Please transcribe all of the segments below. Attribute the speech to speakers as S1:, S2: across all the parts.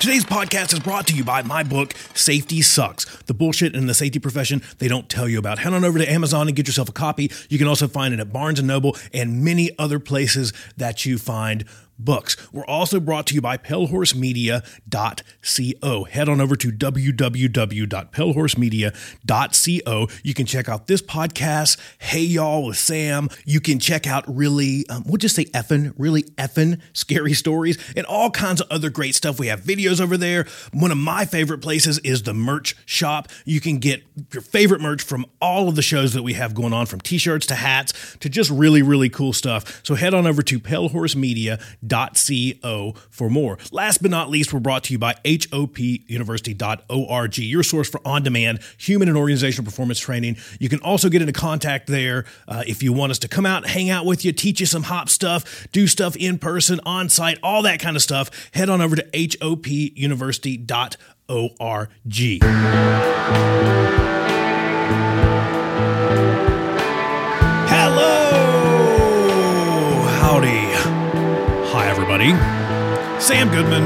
S1: Today's podcast is brought to you by my book, Safety Sucks The Bullshit in the Safety Profession They Don't Tell You About. Head on over to Amazon and get yourself a copy. You can also find it at Barnes & Noble and many other places that you find books. We're also brought to you by palehorsemedia.co. Head on over to www.palehorsemedia.co. You can check out this podcast, Hey Y'all with Sam. You can check out really, um, we'll just say effing, really effing scary stories and all kinds of other great stuff. We have videos over there. One of my favorite places is the merch shop. You can get your favorite merch from all of the shows that we have going on, from t-shirts to hats to just really, really cool stuff. So head on over to palehorsemedia.co for more. Last but not least, we're brought to you by hopuniversity.org, your source for on demand human and organizational performance training. You can also get into contact there uh, if you want us to come out, hang out with you, teach you some hop stuff, do stuff in person, on site, all that kind of stuff. Head on over to hopuniversity.org. Sam Goodman,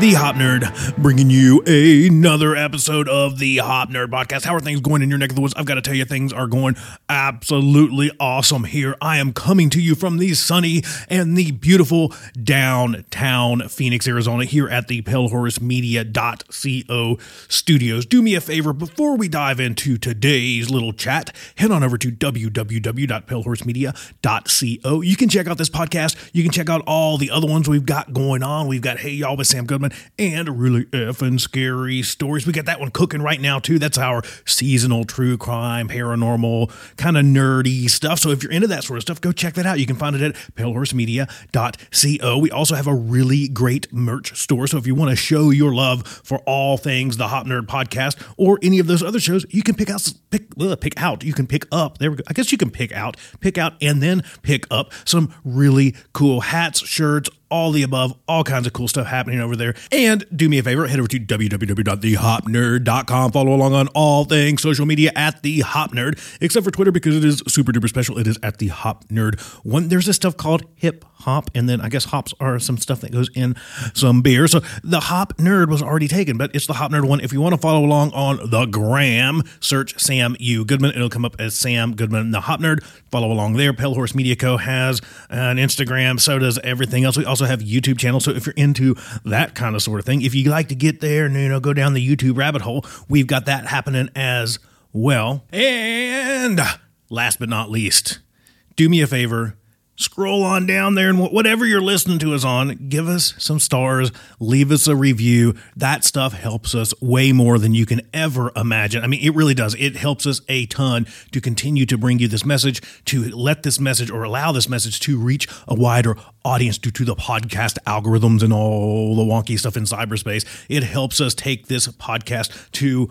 S1: the Hop Nerd, bringing you another episode of the Hop Nerd Podcast. How are things going in your neck of the woods? I've got to tell you, things are going absolutely awesome here. I am coming to you from the sunny and the beautiful downtown Phoenix, Arizona, here at the palehorsemedia.co studios. Do me a favor before we dive into today's little chat, head on over to www.palehorsemedia.co. You can check out this podcast. You can check out all the other ones we've got going on. We've got Hey Y'all with Sam Goodman and really effing scary stories. We got that one cooking right now, too. That's our seasonal true crime, paranormal, kind of nerdy stuff. So if you're into that sort of stuff, go check that out. You can find it at palehorsemedia.co. We also have a really great merch store. So if you want to show your love for all things the Hop Nerd podcast or any of those other shows, you can pick out, pick, pick out, you can pick up. There we go. I guess you can pick out, pick out, and then pick up some really cool hats, shirts, all the above, all kinds of cool stuff happening over there. And do me a favor, head over to www.thehopnerd.com. Follow along on all things social media at the Hop Nerd, except for Twitter because it is super duper special. It is at the Hop Nerd. One there's this stuff called hip hop, and then I guess hops are some stuff that goes in some beer. So the Hop Nerd was already taken, but it's the Hop Nerd one. If you want to follow along on the gram, search Sam U Goodman. It'll come up as Sam Goodman, the Hop Nerd. Follow along there. Pale Horse Media Co. has an Instagram, so does everything else. We also have YouTube channel. So if you're into that kind of sort of thing, if you like to get there and you know go down the YouTube rabbit hole, we've got that happening as well. And last but not least, do me a favor scroll on down there and whatever you're listening to us on, give us some stars, leave us a review. That stuff helps us way more than you can ever imagine. I mean, it really does. It helps us a ton to continue to bring you this message, to let this message or allow this message to reach a wider audience due to the podcast algorithms and all the wonky stuff in cyberspace. It helps us take this podcast to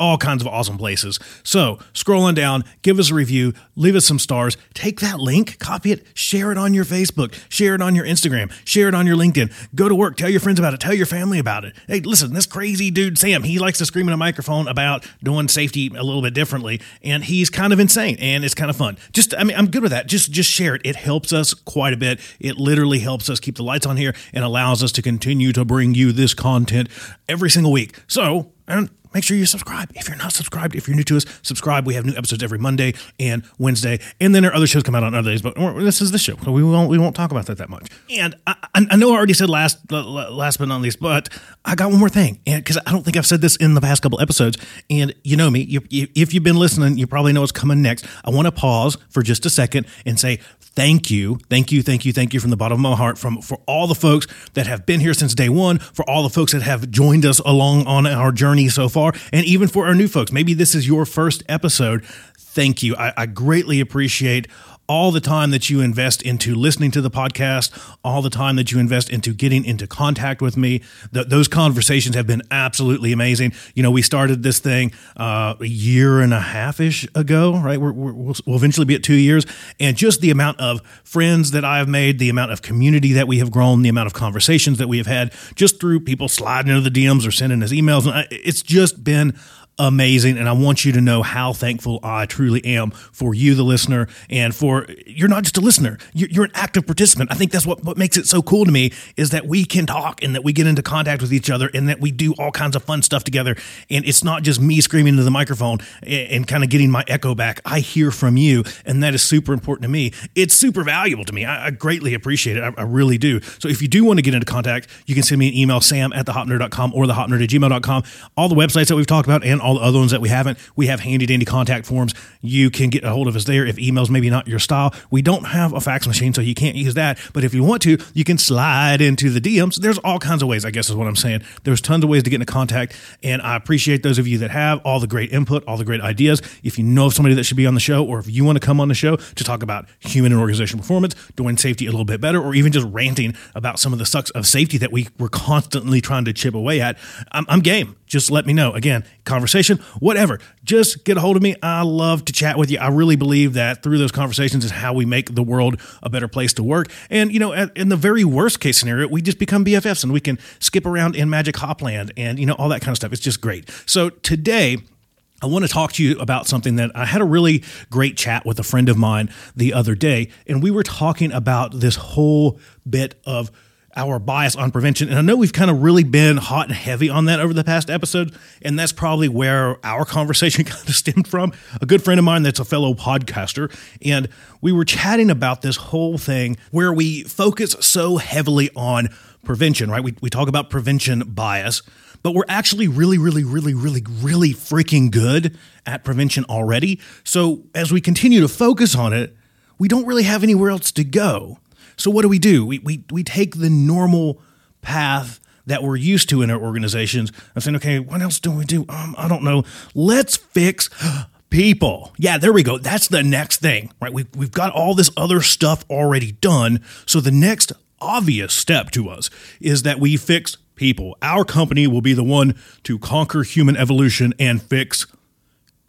S1: all kinds of awesome places. So scroll on down, give us a review, leave us some stars, take that link, copy it, share it on your Facebook, share it on your Instagram, share it on your LinkedIn. Go to work, tell your friends about it, tell your family about it. Hey, listen, this crazy dude, Sam, he likes to scream in a microphone about doing safety a little bit differently, and he's kind of insane and it's kind of fun. Just, I mean, I'm good with that. Just, just share it. It helps us quite a bit. It literally helps us keep the lights on here and allows us to continue to bring you this content every single week. So, and make sure you subscribe. If you're not subscribed, if you're new to us, subscribe. We have new episodes every Monday and Wednesday, and then our other shows come out on other days. But this is the show, so we won't we won't talk about that that much. And I, I know I already said last last but not least, but I got one more thing, and because I don't think I've said this in the past couple episodes, and you know me, you, you, if you've been listening, you probably know what's coming next. I want to pause for just a second and say thank you, thank you, thank you, thank you from the bottom of my heart from for all the folks that have been here since day one, for all the folks that have joined us along on our journey so far, and even for our new folks. Maybe this is your first episode. Thank you. I, I greatly appreciate all the time that you invest into listening to the podcast, all the time that you invest into getting into contact with me. Th- those conversations have been absolutely amazing. You know, we started this thing uh, a year and a half ish ago, right? we will we'll eventually be at two years. And just the amount of friends that I have made, the amount of community that we have grown, the amount of conversations that we have had just through people sliding into the DMs or sending us emails. It's just been amazing. And I want you to know how thankful I truly am for you, the listener, and for you're not just a listener, you're, you're, an active participant. I think that's what, what makes it so cool to me is that we can talk and that we get into contact with each other and that we do all kinds of fun stuff together. And it's not just me screaming into the microphone and, and kind of getting my echo back. I hear from you, and that is super important to me. It's super valuable to me. I, I greatly appreciate it. I, I, really do. So if you do want to get into contact, you can send me an email, sam at thehopnerd.com or thehopnerd at. All the websites that we've talked about and all all the other ones that we haven't, we have handy dandy contact forms. You can get a hold of us there if email's maybe not your style. We don't have a fax machine, so you can't use that. But if you want to, you can slide into the DMs. There's all kinds of ways, I guess is what I'm saying. There's tons of ways to get into contact. And I appreciate those of you that have all the great input, all the great ideas. If you know of somebody that should be on the show, or if you want to come on the show to talk about human and organizational performance, doing safety a little bit better, or even just ranting about some of the sucks of safety that we were constantly trying to chip away at, I'm, I'm game. Just let me know. Again, conversation, whatever. Just get a hold of me. I love to chat with you. I really believe that through those conversations is how we make the world a better place to work. And, you know, in the very worst case scenario, we just become BFFs and we can skip around in Magic Hopland and, you know, all that kind of stuff. It's just great. So today, I want to talk to you about something that I had a really great chat with a friend of mine the other day, and we were talking about this whole bit of our bias on prevention. And I know we've kind of really been hot and heavy on that over the past episode, and that's probably where our conversation kind of stemmed from. A good friend of mine that's a fellow podcaster, and we were chatting about this whole thing where we focus so heavily on prevention, right? We, we talk about prevention bias, but we're actually really, really, really, really, really freaking good at prevention already. So as we continue to focus on it, we don't really have anywhere else to go. So what do we do? We we we take the normal path that we're used to in our organizations and saying, okay, what else do we do? Um, I don't know. Let's fix people. Yeah, there we go. That's the next thing, right? We've, we've got all this other stuff already done. So the next obvious step to us is that we fix people. Our company will be the one to conquer human evolution and fix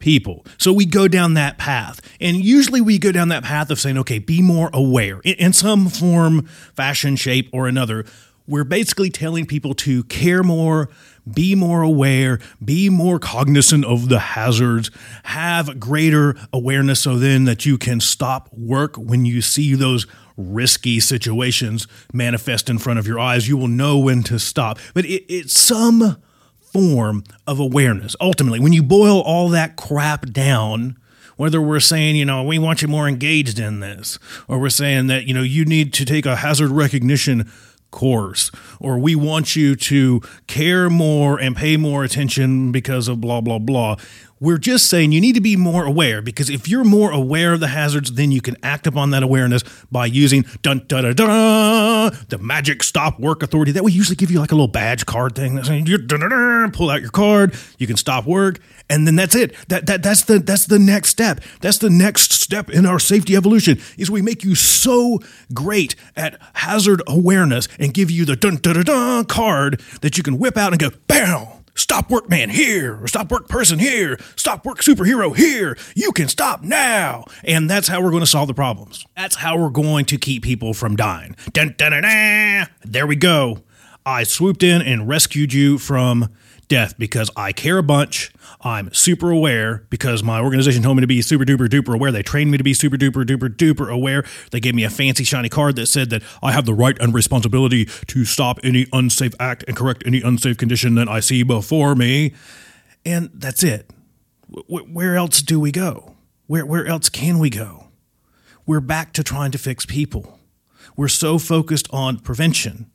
S1: people. So we go down that path. And usually we go down that path of saying, okay, be more aware in, some form, fashion, shape, or another. We're basically telling people to care more, be more aware, be more cognizant of the hazards, have greater awareness so then that you can stop work when you see those risky situations manifest in front of your eyes. You will know when to stop. But it, it's some form of awareness. Ultimately, when you boil all that crap down, whether we're saying, you know, we want you more engaged in this, or we're saying that, you know, you need to take a hazard recognition course, or we want you to care more and pay more attention because of blah, blah, blah. We're just saying you need to be more aware because if you're more aware of the hazards, then you can act upon that awareness by using dun da da the magic stop work authority. That we usually give you like a little badge card thing that saying pull out your card, you can stop work, and then that's it. That that that's the that's the next step. That's the next step in our safety evolution is we make you so great at hazard awareness and give you the dun da da card that you can whip out and go bam Stop work man here, or stop work person here, stop work superhero here. You can stop now. And that's how we're going to solve the problems. That's how we're going to keep people from dying. There we go. I swooped in and rescued you from death because I care a bunch. I'm super aware because my organization told me to be super duper duper aware. They trained me to be super duper duper duper aware. They gave me a fancy shiny card that said that I have the right and responsibility to stop any unsafe act and correct any unsafe condition that I see before me. and that's it. Where else do we go? Where, where else can we go? We're back to trying to fix people. We're so focused on prevention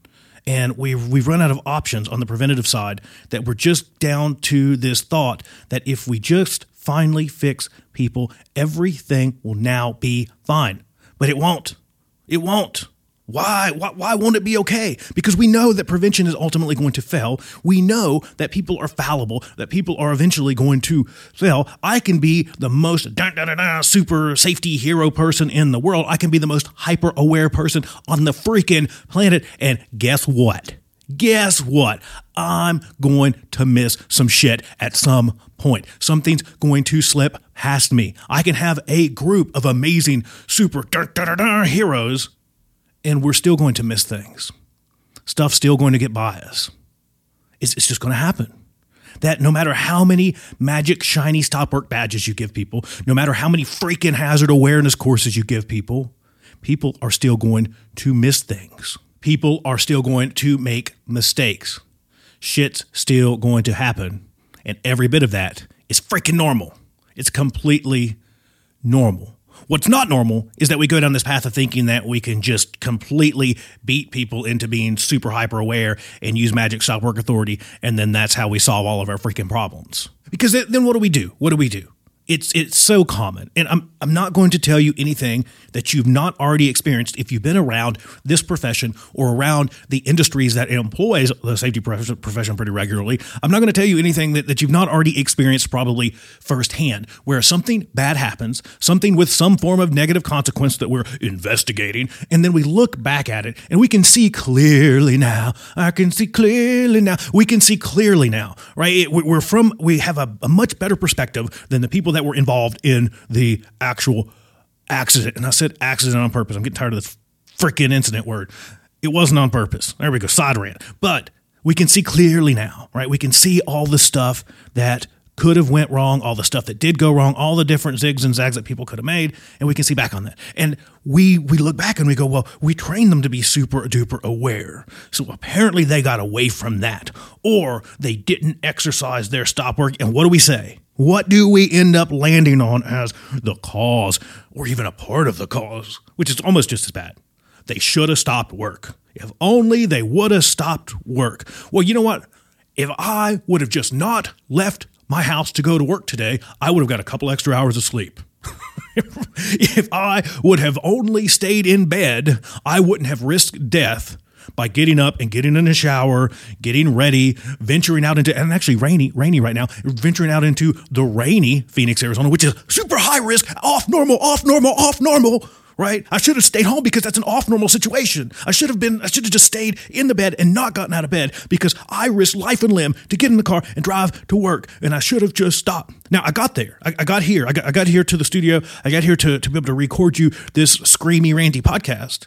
S1: and we've, we've run out of options on the preventative side that we're just down to this thought that if we just finally fix people, everything will now be fine. But it won't. It won't. Why? why? Why won't it be okay? Because we know that prevention is ultimately going to fail. We know that people are fallible, that people are eventually going to fail. I can be the most super safety hero person in the world. I can be the most hyper aware person on the freaking planet. And guess what? Guess what? I'm going to miss some shit at some point. Something's going to slip past me. I can have a group of amazing super heroes and we're still going to miss things. Stuff's still going to get by us. It's, it's just going to happen. That no matter how many magic, shiny stop work badges you give people, no matter how many freaking hazard awareness courses you give people, people are still going to miss things. People are still going to make mistakes. Shit's still going to happen. And every bit of that is freaking normal. It's completely normal. What's not normal is that we go down this path of thinking that we can just completely beat people into being super hyper aware and use magic stop work authority, and then that's how we solve all of our freaking problems. Because then what do we do? What do we do? It's it's so common, and I'm I'm not going to tell you anything that you've not already experienced if you've been around this profession or around the industries that employs the safety profession pretty regularly. I'm not going to tell you anything that, that you've not already experienced probably firsthand, where something bad happens, something with some form of negative consequence that we're investigating, and then we look back at it and we can see clearly now. I can see clearly now. We can see clearly now, right? We're from we have a, a much better perspective than the people that were involved in the actual accident. And I said accident on purpose. I'm getting tired of this freaking incident word. It wasn't on purpose. There we go, side rant. But we can see clearly now, right? We can see all the stuff that could have went wrong, all the stuff that did go wrong, all the different zigs and zags that people could have made, and we can see back on that. And we we look back and we go, well, we trained them to be super duper aware. So apparently they got away from that, or they didn't exercise their stop work. And what do we say? What do we end up landing on as the cause, or even a part of the cause, which is almost just as bad? They should have stopped work. If only they would have stopped work. Well, you know what? If I would have just not left my house to go to work today, I would have got a couple extra hours of sleep. if I would have only stayed in bed, I wouldn't have risked death by getting up and getting in the shower, getting ready, venturing out into and actually rainy, rainy right now, venturing out into the rainy Phoenix, Arizona, which is super high risk, off normal, off normal, off normal. Right? I should have stayed home because that's an off normal situation. I should have been, I should have just stayed in the bed and not gotten out of bed because I risked life and limb to get in the car and drive to work. And I should have just stopped. Now I got there. I, I got here. I got, I got here to the studio. I got here to, to be able to record you this screamy, Randy podcast.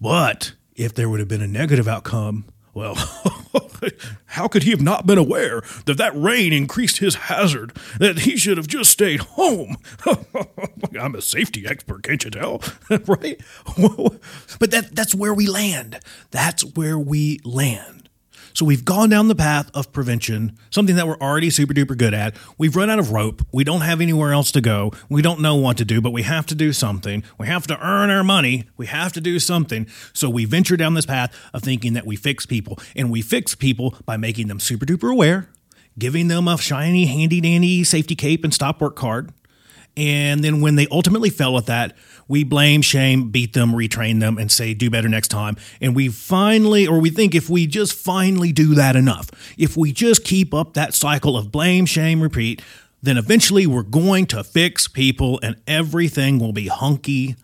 S1: But if there would have been a negative outcome, well, how could he have not been aware that that rain increased his hazard, that he should have just stayed home? I'm a safety expert, can't you tell? right? but that, that's where we land. That's where we land. So we've gone down the path of prevention, something that we're already super duper good at. We've run out of rope. We don't have anywhere else to go. We don't know what to do, but we have to do something. We have to earn our money. We have to do something. So we venture down this path of thinking that we fix people. And we fix people by making them super duper aware, giving them a shiny, handy dandy safety cape and stop work card. And then when they ultimately fail at that, we blame, shame, beat them, retrain them, and say, do better next time. And we finally, or we think if we just finally do that enough, if we just keep up that cycle of blame, shame, repeat, then eventually we're going to fix people and everything will be hunky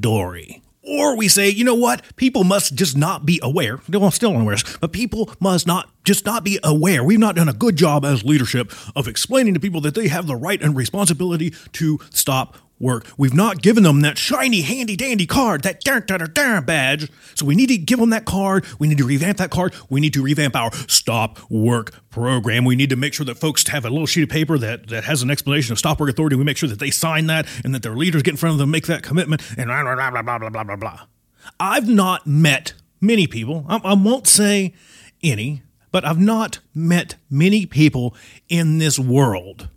S1: dory. Or we say, you know what? People must just not be aware. Well, still unaware, but people must not just not be aware. We've not done a good job as leadership of explaining to people that they have the right and responsibility to stop work. We've not given them that shiny, handy dandy card, that darn, darn, darn badge. So we need to give them that card. We need to revamp that card. We need to revamp our stop work program. We need to make sure that folks have a little sheet of paper that, that has an explanation of stop work authority. We make sure that they sign that and that their leaders get in front of them, make that commitment, and blah, blah, blah, blah, blah, blah, blah, blah. I've not met many people, I, I won't say any, but I've not met many people in this world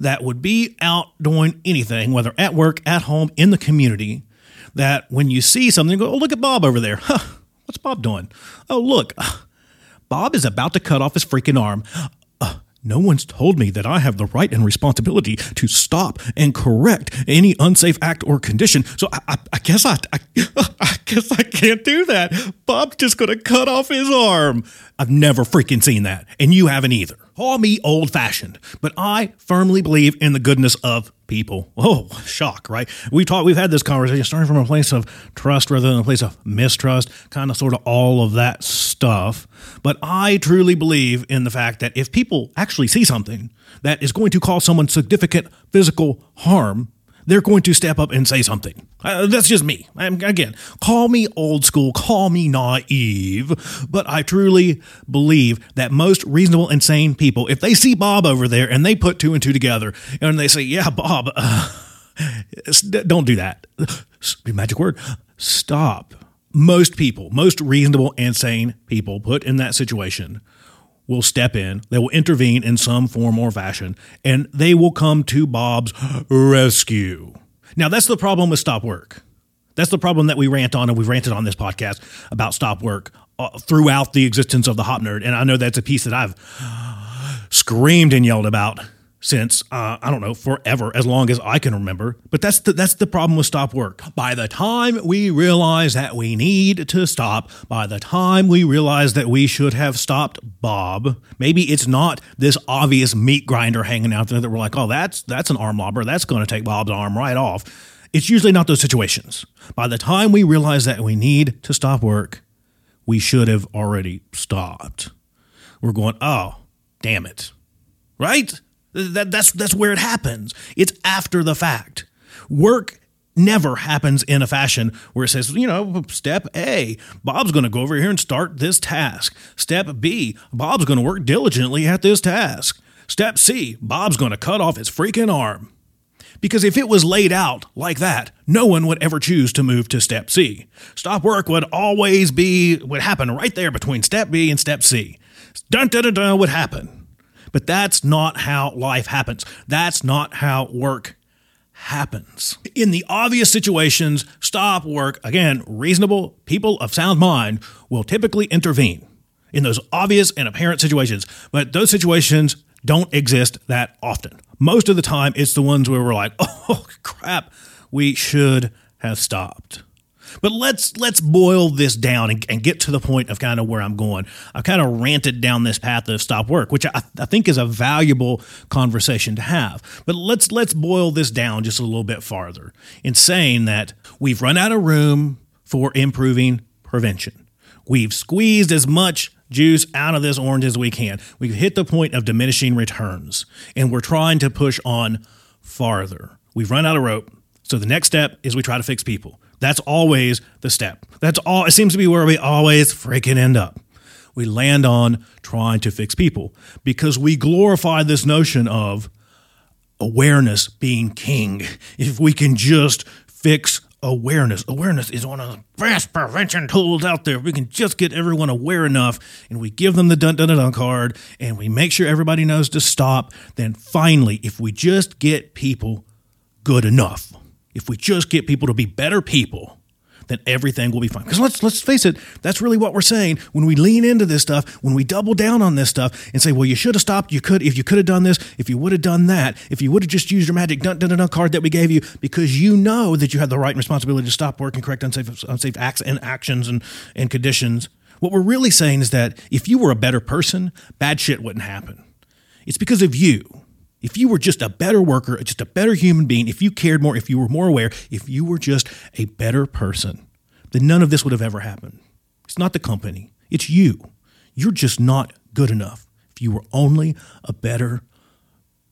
S1: that would be out doing anything, whether at work, at home, in the community, that when you see something, you go, oh, look at Bob over there. Huh, what's Bob doing? Oh, look, Bob is about to cut off his freaking arm. Uh, no one's told me that I have the right and responsibility to stop and correct any unsafe act or condition. So I, I, I guess I, I, I guess I can't do that. Bob's just going to cut off his arm. I've never freaking seen that, and you haven't either. Call me old fashioned, but I firmly believe in the goodness of people. Oh, shock, right? we've talked, we've had this conversation starting from a place of trust rather than a place of mistrust, kind of sort of all of that stuff. But I truly believe in the fact that if people actually see something that is going to cause someone significant physical harm, they're going to step up and say something. Uh, that's just me. I'm, again, call me old school, call me naive, but I truly believe that most reasonable and sane people, if they see Bob over there and they put two and two together and they say, yeah, Bob, uh, don't do that. Magic word. Stop. Most people, most reasonable and sane people put in that situation will step in, they will intervene in some form or fashion, and they will come to Bob's rescue. Now, that's the problem with stop work. That's the problem that we rant on, and we've ranted on this podcast about stop work uh, throughout the existence of the Hop Nerd. And I know that's a piece that I've screamed and yelled about since uh, I don't know forever, as long as I can remember. But that's the that's the problem with stop work. By the time we realize that we need to stop, by the time we realize that we should have stopped Bob, maybe it's not this obvious meat grinder hanging out there that we're like, oh, that's that's an arm lobber, that's going to take Bob's arm right off. It's usually not those situations. By the time we realize that we need to stop work, we should have already stopped. We're going, oh, damn it, right? That, that's, that's where it happens. It's after the fact. Work never happens in a fashion where it says, you know, step A, Bob's going to go over here and start this task. Step B, Bob's going to work diligently at this task. Step C, Bob's going to cut off his freaking arm. Because if it was laid out like that, no one would ever choose to move to step C. Stop work would always be, would happen right there between step B and step C. Dun dun dun dun would happen. But that's not how life happens. That's not how work happens. In the obvious situations, stop work, again, reasonable people of sound mind will typically intervene in those obvious and apparent situations. But those situations don't exist that often. Most of the time, it's the ones where we're like, oh crap, we should have stopped. But let's let's boil this down and, and, get to the point of kind of where I'm going. I've kind of ranted down this path of stop work, which I, I think is a valuable conversation to have. But let's let's boil this down just a little bit farther in saying that we've run out of room for improving prevention. We've squeezed as much juice out of this orange as we can. We've hit the point of diminishing returns, and we're trying to push on farther. We've run out of rope. So the next step is we try to fix people. That's always the step. That's all. It seems to be where we always freaking end up. We land on trying to fix people because we glorify this notion of awareness being king. If we can just fix awareness, awareness is one of the best prevention tools out there. We can just get everyone aware enough and we give them the dun dun dun card and we make sure everybody knows to stop, then finally, if we just get people good enough, if we just get people to be better people, then everything will be fine. Because let's let's face it, that's really what we're saying when we lean into this stuff, when we double down on this stuff and say, well, you should have stopped. You could if you could have done this, if you would have done that, if you would have just used your magic dun dun dun card that we gave you, because you know that you had the right and responsibility to stop work and correct unsafe unsafe acts and actions and and conditions. What we're really saying is that if you were a better person, bad shit wouldn't happen. It's because of you. If you were just a better worker, just a better human being, if you cared more, if you were more aware, if you were just a better person, then none of this would have ever happened. It's not the company, it's you. You're just not good enough if you were only a better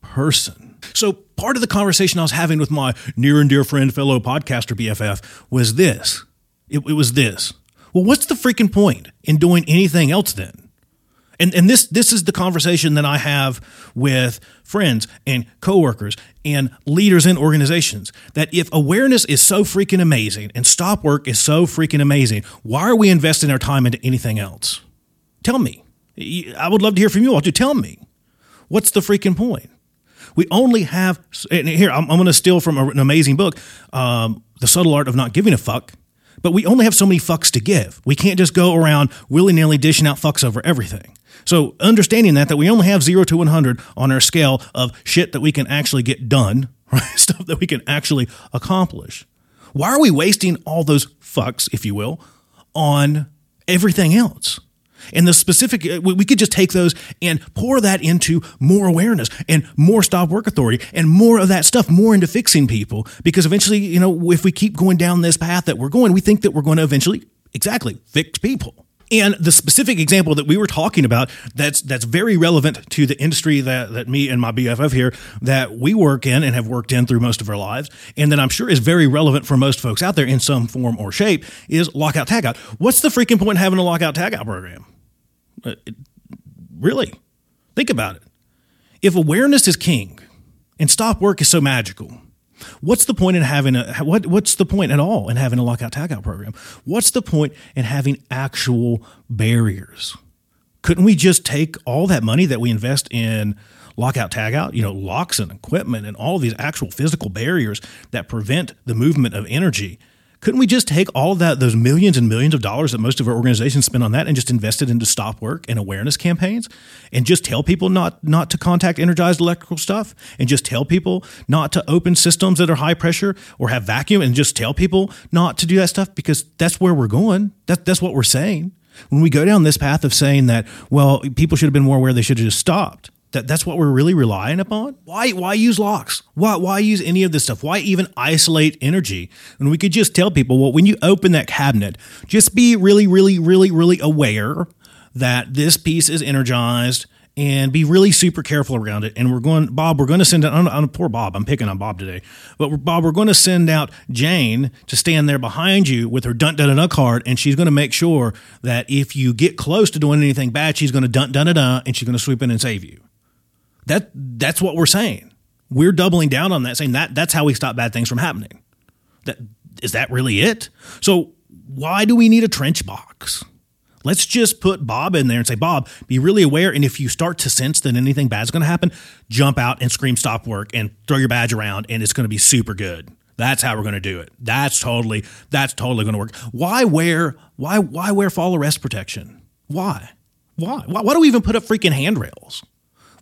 S1: person. So, part of the conversation I was having with my near and dear friend, fellow podcaster BFF, was this. It, it was this. Well, what's the freaking point in doing anything else then? And and this this is the conversation that I have with friends and coworkers and leaders in organizations that if awareness is so freaking amazing and stop work is so freaking amazing, why are we investing our time into anything else? Tell me. I would love to hear from you all to tell me what's the freaking point. We only have, here I'm, I'm going to steal from an amazing book, um, The Subtle Art of Not Giving a Fuck. But we only have so many fucks to give. We can't just go around willy nilly dishing out fucks over everything. So understanding that that we only have zero to 100 on our scale of shit that we can actually get done, right? Stuff that we can actually accomplish. Why are we wasting all those fucks, if you will, on everything else? And the specific, uh, we could just take those and pour that into more awareness and more stop work authority and more of that stuff, more into fixing people. Because eventually, you know, if we keep going down this path that we're going, we think that we're going to eventually, exactly, fix people. And the specific example that we were talking about that's that's very relevant to the industry that, that me and my BFF here that we work in and have worked in through most of our lives, and that I'm sure is very relevant for most folks out there in some form or shape is lockout tagout. What's the freaking point in having a lockout tagout program? Uh, really, think about it. If awareness is king and stop work is so magical, What's the point in having a what? What's the point at all in having a lockout tagout program? What's the point in having actual barriers? Couldn't we just take all that money that we invest in lockout tagout, you know, locks and equipment and all of these actual physical barriers that prevent the movement of energy couldn't we just take all that, those millions and millions of dollars that most of our organizations spend on that, and just invest it into stop work and awareness campaigns, and just tell people not not to contact energized electrical stuff, and just tell people not to open systems that are high pressure or have vacuum, and just tell people not to do that stuff because that's where we're going. That, that's what we're saying. When we go down this path of saying that, well, people should have been more aware, they should have just stopped that that's what we're really relying upon. Why why use locks? Why why use any of this stuff? Why even isolate energy? And we could just tell people, well, when you open that cabinet, just be really, really, really, really aware that this piece is energized and be really super careful around it. And we're going, Bob, we're going to send out, I'm, poor Bob, I'm picking on Bob today, but Bob, we're going to send out Jane to stand there behind you with her dun dun dun card. And she's going to make sure that if you get close to doing anything bad, she's going to dun dun dun and she's going to swoop in and save you. That that's what we're saying. We're doubling down on that, saying that that's how we stop bad things from happening. That is that really it? So why do we need a trench box? Let's just put Bob in there and say, Bob, be really aware. And if you start to sense that anything bad's going to happen, jump out and scream stop work and throw your badge around, and it's going to be super good. That's how we're going to do it. That's totally that's totally going to work. Why wear why why wear fall arrest protection? Why? Why? Why, why do we even put up freaking handrails?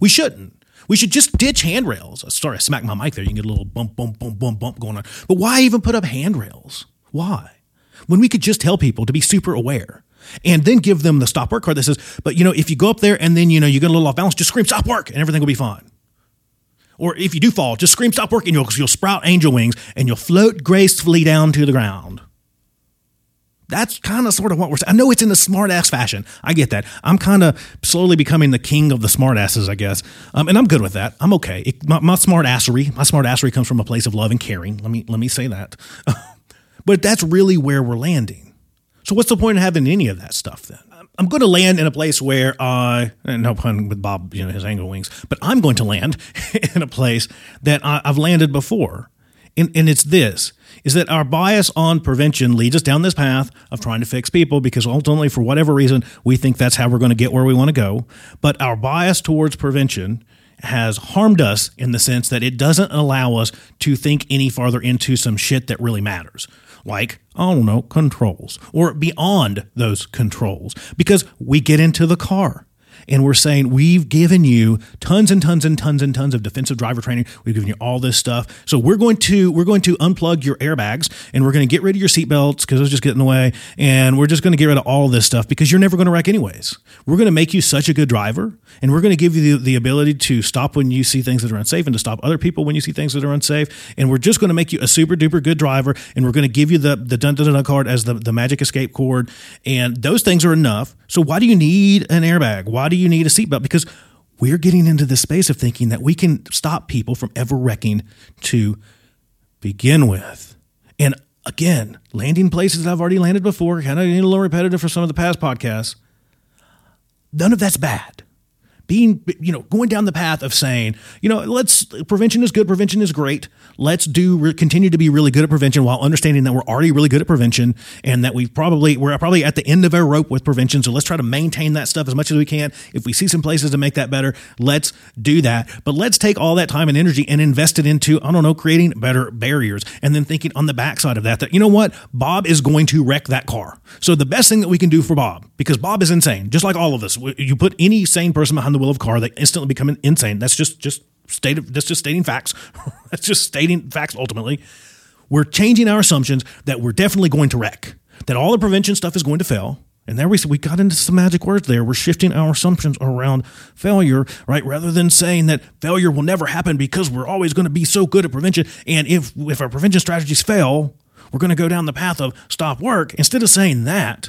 S1: We shouldn't. We should just ditch handrails. Uh, sorry, I smacked my mic there. You can get a little bump, bump, bump, bump, bump going on. But why even put up handrails? Why? When we could just tell people to be super aware and then give them the stop work card that says, but you know, if you go up there and then, you know, you get a little off balance, just scream stop work and everything will be fine. Or if you do fall, just scream stop work and you'll, you'll sprout angel wings and you'll float gracefully down to the ground. That's kind of sort of what we're saying. I know it's in the smart ass fashion. I get that. I'm kind of slowly becoming the king of the smart asses, I guess. Um, and I'm good with that. I'm okay. It, my, my smart assery, my smart assery comes from a place of love and caring. Let me, let me say that. but that's really where we're landing. So what's the point of having any of that stuff then? I'm going to land in a place where, uh, no pun with Bob, you know, his angle wings, but I'm going to land in a place that I, I've landed before. And, and it's this is that our bias on prevention leads us down this path of trying to fix people because ultimately, for whatever reason, we think that's how we're going to get where we want to go. But our bias towards prevention has harmed us in the sense that it doesn't allow us to think any farther into some shit that really matters. Like, I don't know, controls or beyond those controls because we get into the car and we're saying we've given you tons and tons and tons and tons of defensive driver training. We've given you all this stuff. So we're going to we're going to unplug your airbags and we're going to get rid of your seatbelts because it's just getting in the way, and we're just going to get rid of all this stuff because you're never going to wreck anyways. We're going to make you such a good driver, and we're going to give you the, the ability to stop when you see things that are unsafe and to stop other people when you see things that are unsafe. And we're just going to make you a super duper good driver, and we're going to give you the the dun dun dun card as the the magic escape cord, and those things are enough. So why do you need an airbag? Why do do you need a seatbelt? Because we're getting into the space of thinking that we can stop people from ever wrecking to begin with. And again, landing places that I've already landed before, kind of a little repetitive for some of the past podcasts. None of that's bad being you know going down the path of saying you know let's prevention is good prevention is great. Let's do continue to be really good at prevention while understanding that we're already really good at prevention and that we probably we're probably at the end of our rope with prevention. So let's try to maintain that stuff as much as we can. If we see some places to make that better let's do that. But let's take all that time and energy and invest it into i don't know creating better barriers and then thinking on the backside of that that you know what? Bob is going to wreck that car. So the best thing that we can do for bob because bob is insane just like all of us. You put any sane person behind the wheel of car they instantly become insane that's just just state of, that's just stating facts. that's just stating facts ultimately. We're changing our assumptions that we're definitely going to wreck, that all the prevention stuff is going to fail. And there we we got into some magic words there. We're shifting our assumptions around failure, right? Rather than saying that failure will never happen because we're always going to be so good at prevention. And if if our prevention strategies fail, we're going to go down the path of stop work. Instead of saying that,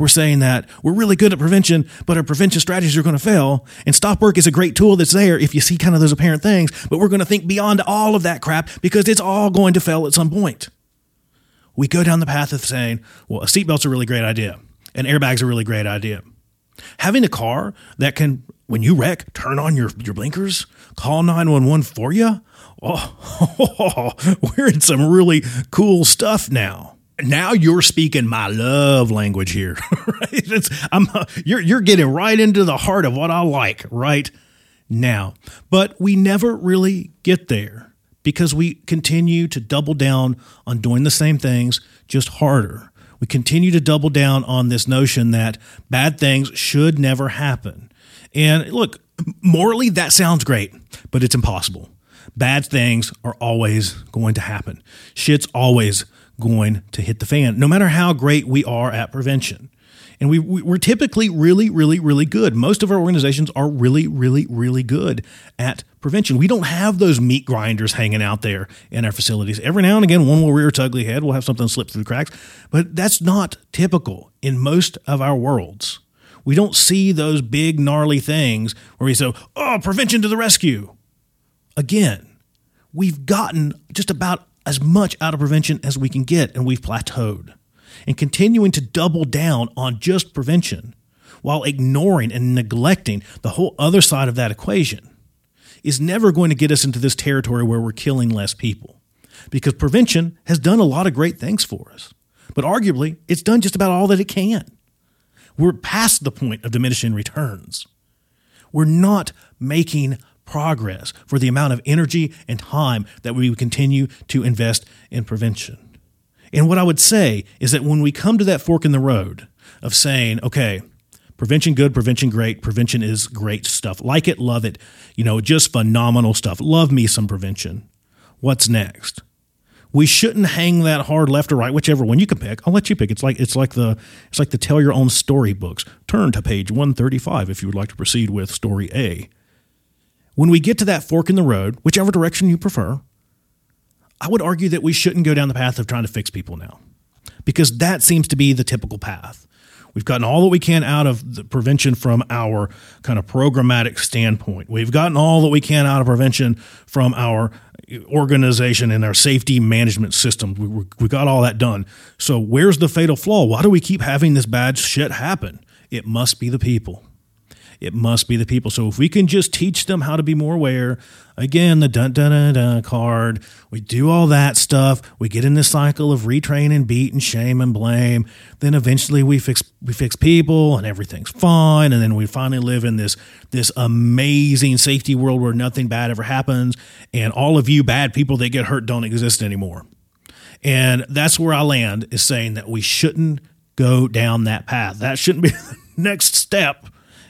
S1: we're saying that we're really good at prevention, but our prevention strategies are going to fail. And stop work is a great tool that's there if you see kind of those apparent things, but we're going to think beyond all of that crap because it's all going to fail at some point. We go down the path of saying, well, a seatbelt's a really great idea, and airbags are a really great idea. Having a car that can, when you wreck, turn on your, your blinkers, call 911 for you. Oh, we're in some really cool stuff now now you're speaking my love language here. right? I'm, you're, you're getting right into the heart of what I like right now. But we never really get there because we continue to double down on doing the same things just harder. We continue to double down on this notion that bad things should never happen. And look, morally, that sounds great, but it's impossible. Bad things are always going to happen. Shit's always going to hit the fan, no matter how great we are at prevention. And we, we're typically really, really, really good. Most of our organizations are really, really, really good at prevention. We don't have those meat grinders hanging out there in our facilities. Every now and again, one will rear its ugly head. We'll have something slip through the cracks, but that's not typical in most of our worlds. We don't see those big, gnarly things where we say, oh, prevention to the rescue. Again, we've gotten just about as much out of prevention as we can get, and we've plateaued. And continuing to double down on just prevention while ignoring and neglecting the whole other side of that equation is never going to get us into this territory where we're killing less people. Because prevention has done a lot of great things for us, but arguably, it's done just about all that it can. We're past the point of diminishing returns. We're not making progress for the amount of energy and time that we continue to invest in prevention. And what I would say is that when we come to that fork in the road of saying, okay, prevention good, prevention great, prevention is great stuff, like it, love it, you know, just phenomenal stuff. Love me some prevention. What's next? We shouldn't hang that hard left or right, whichever one you can pick. I'll let you pick. It's like it's like the it's like the tell your own story books. Turn to page 135 if you would like to proceed with story A. When we get to that fork in the road, whichever direction you prefer, I would argue that we shouldn't go down the path of trying to fix people now because that seems to be the typical path. We've gotten all that we can out of the prevention from our kind of programmatic standpoint. We've gotten all that we can out of prevention from our organization and our safety management system. We, we got all that done. So, where's the fatal flaw? Why do we keep having this bad shit happen? It must be the people. It must be the people. So if we can just teach them how to be more aware, again, the dun dun dun dun card, we do all that stuff. We get in this cycle of retrain and beat and shame and blame. Then eventually we fix we fix people and everything's fine. And then we finally live in this this amazing safety world where nothing bad ever happens, and all of you bad people that get hurt don't exist anymore. And that's where I land is saying that we shouldn't go down that path. That shouldn't be the next step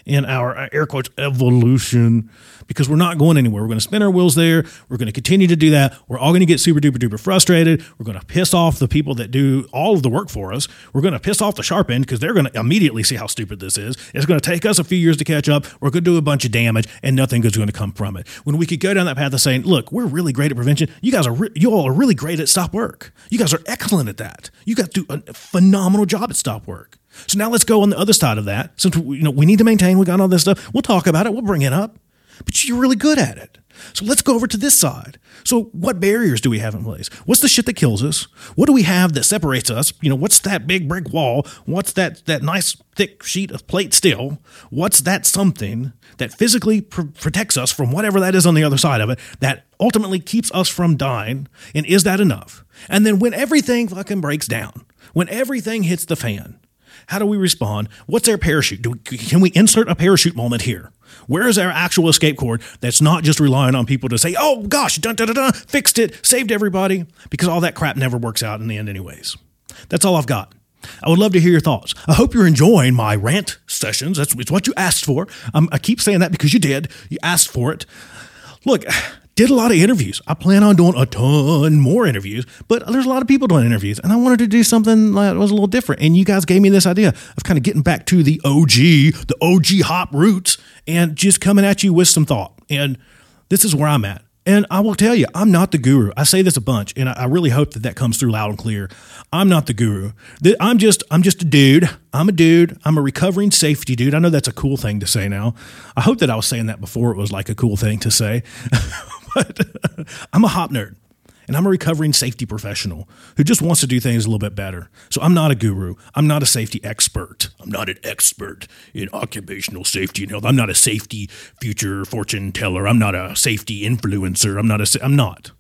S1: in our uh, air quotes evolution because we're not going anywhere. We're going to spin our wheels there. We're going to continue to do that. We're all going to get super duper duper frustrated. We're going to piss off the people that do all of the work for us. We're going to piss off the sharp end because they're going to immediately see how stupid this is. It's going to take us a few years to catch up. We're going to do a bunch of damage and nothing is going to come from it. When we could go down that path of saying, look, we're really great at prevention. You guys are, re- you all are really great at stop work. You guys are excellent at that. You guys do a phenomenal job at stop work. So now let's go on the other side of that. Since we, you know we need to maintain, we got all this stuff. We'll talk about it. We'll bring it up. but you're really good at it. So let's go over to this side. So what barriers do we have in place? What's the shit that kills us? What do we have that separates us? You know, what's that big brick wall? What's that that nice thick sheet of plate steel? What's that something that physically pr- protects us from whatever that is on the other side of it that ultimately keeps us from dying? And is that enough? And then when everything fucking breaks down, when everything hits the fan, how do we respond? What's our parachute? We, can we insert a parachute moment here? Where is our actual escape cord that's not just relying on people to say, oh gosh, dun, dun, dun, dun, fixed it, saved everybody? Because all that crap never works out in the end, anyways. That's all I've got. I would love to hear your thoughts. I hope you're enjoying my rant sessions. That's it's what you asked for. Um, I keep saying that because you did. You asked for it. Look, did a lot of interviews. I plan on doing a ton more interviews, but there's a lot of people doing interviews, and I wanted to do something that was a little different. And you guys gave me this idea of kind of getting back to the OG, the OG hop roots, and just coming at you with some thought. And this is where I'm at. And I will tell you, I'm not the guru. I say this a bunch, and I really hope that that comes through loud and clear. I'm not the guru. I'm just, I'm just a dude. I'm a dude. I'm a recovering safety dude. I know that's a cool thing to say now. I hope that I was saying that before it was like a cool thing to say. but I'm a hop nerd and I'm a recovering safety professional who just wants to do things a little bit better. So I'm not a guru. I'm not a safety expert. I'm not an expert in occupational safety and health. I'm not a safety future fortune teller. I'm not a safety influencer. I'm not. I'm not.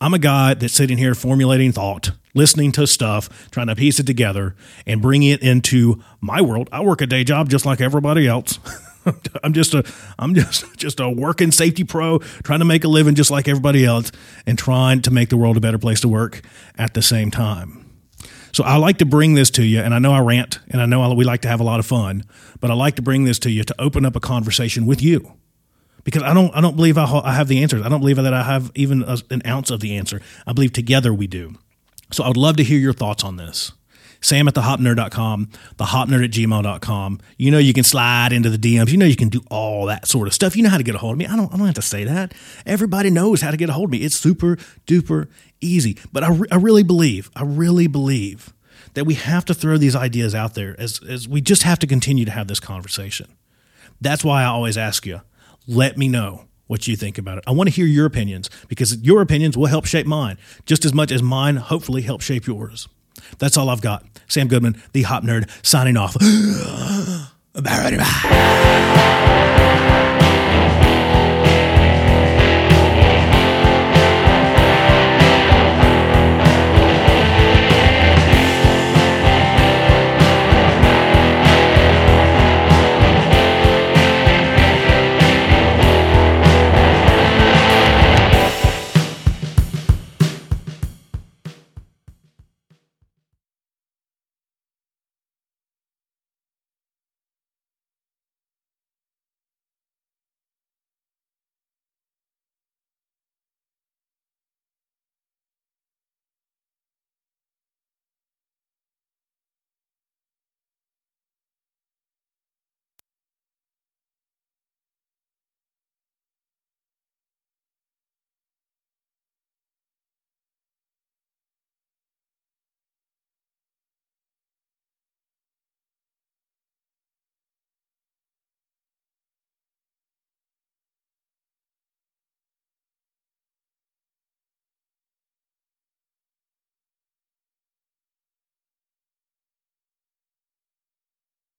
S1: I'm a guy that's sitting here formulating thought, listening to stuff, trying to piece it together, and bring it into my world. I work a day job just like everybody else. I'm just a I'm just just a working safety pro trying to make a living just like everybody else and trying to make the world a better place to work at the same time. So I like to bring this to you, and I know I rant, and I know we like to have a lot of fun, but I like to bring this to you to open up a conversation with you, because I don't I don't believe I, I have the answers. I don't believe that I have even a, an ounce of the answer. I believe together we do. So I would love to hear your thoughts on this sam at thehopnerd.com, thehopnerd at gmail.com. You know, you can slide into the DMs. You know, you can do all that sort of stuff. You know how to get a hold of me. I don't, I don't have to say that. Everybody knows how to get a hold of me. It's super duper easy. But I, re- I really believe, I really believe that we have to throw these ideas out there as, as we just have to continue to have this conversation. That's why I always ask you, let me know what you think about it. I want to hear your opinions because your opinions will help shape mine just as much as mine hopefully help shape yours. That's all I've got. Sam Goodman, the Hop Nerd, signing off.